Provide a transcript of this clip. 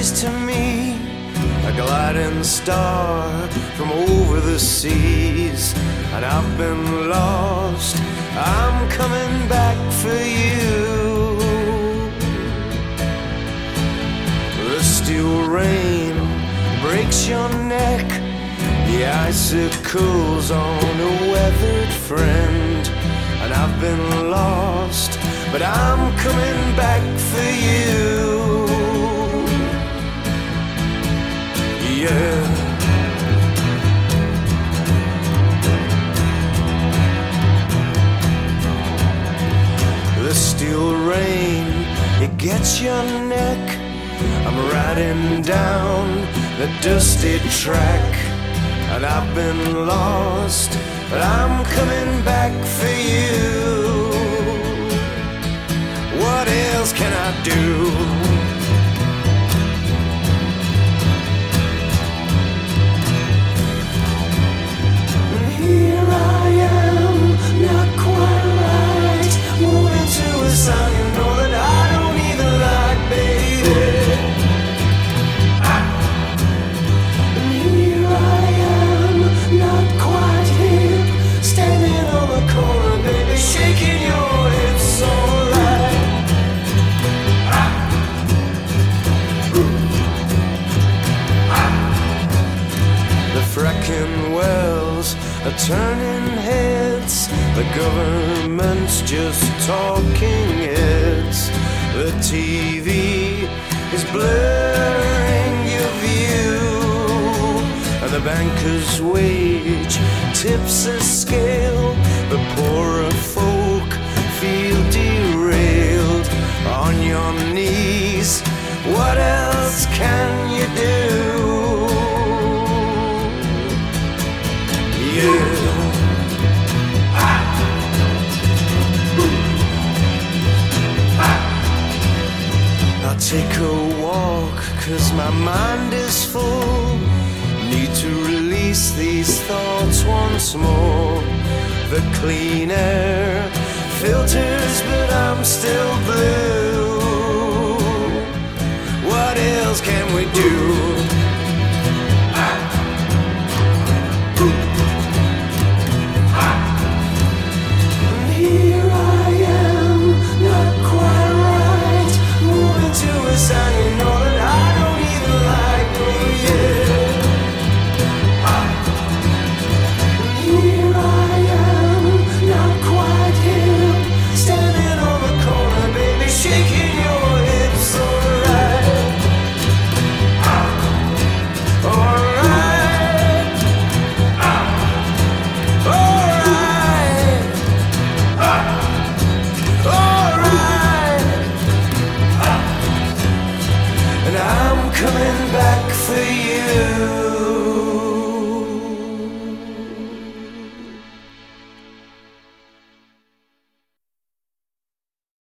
to me, a gliding star from over the seas. And I've been lost, I'm coming back for you. The steel rain breaks your neck, the icicles on a weathered friend. And I've been lost, but I'm coming back for you. It gets your neck. I'm riding down the dusty track, and I've been lost, but I'm coming back for you. What else can I do? Wells are turning heads. The government's just talking heads. The TV is blurring your view. And the banker's wage tips take a walk, cause my mind is full. Need to release these thoughts once more. The clean air filters, but I'm still blue. What else can we do?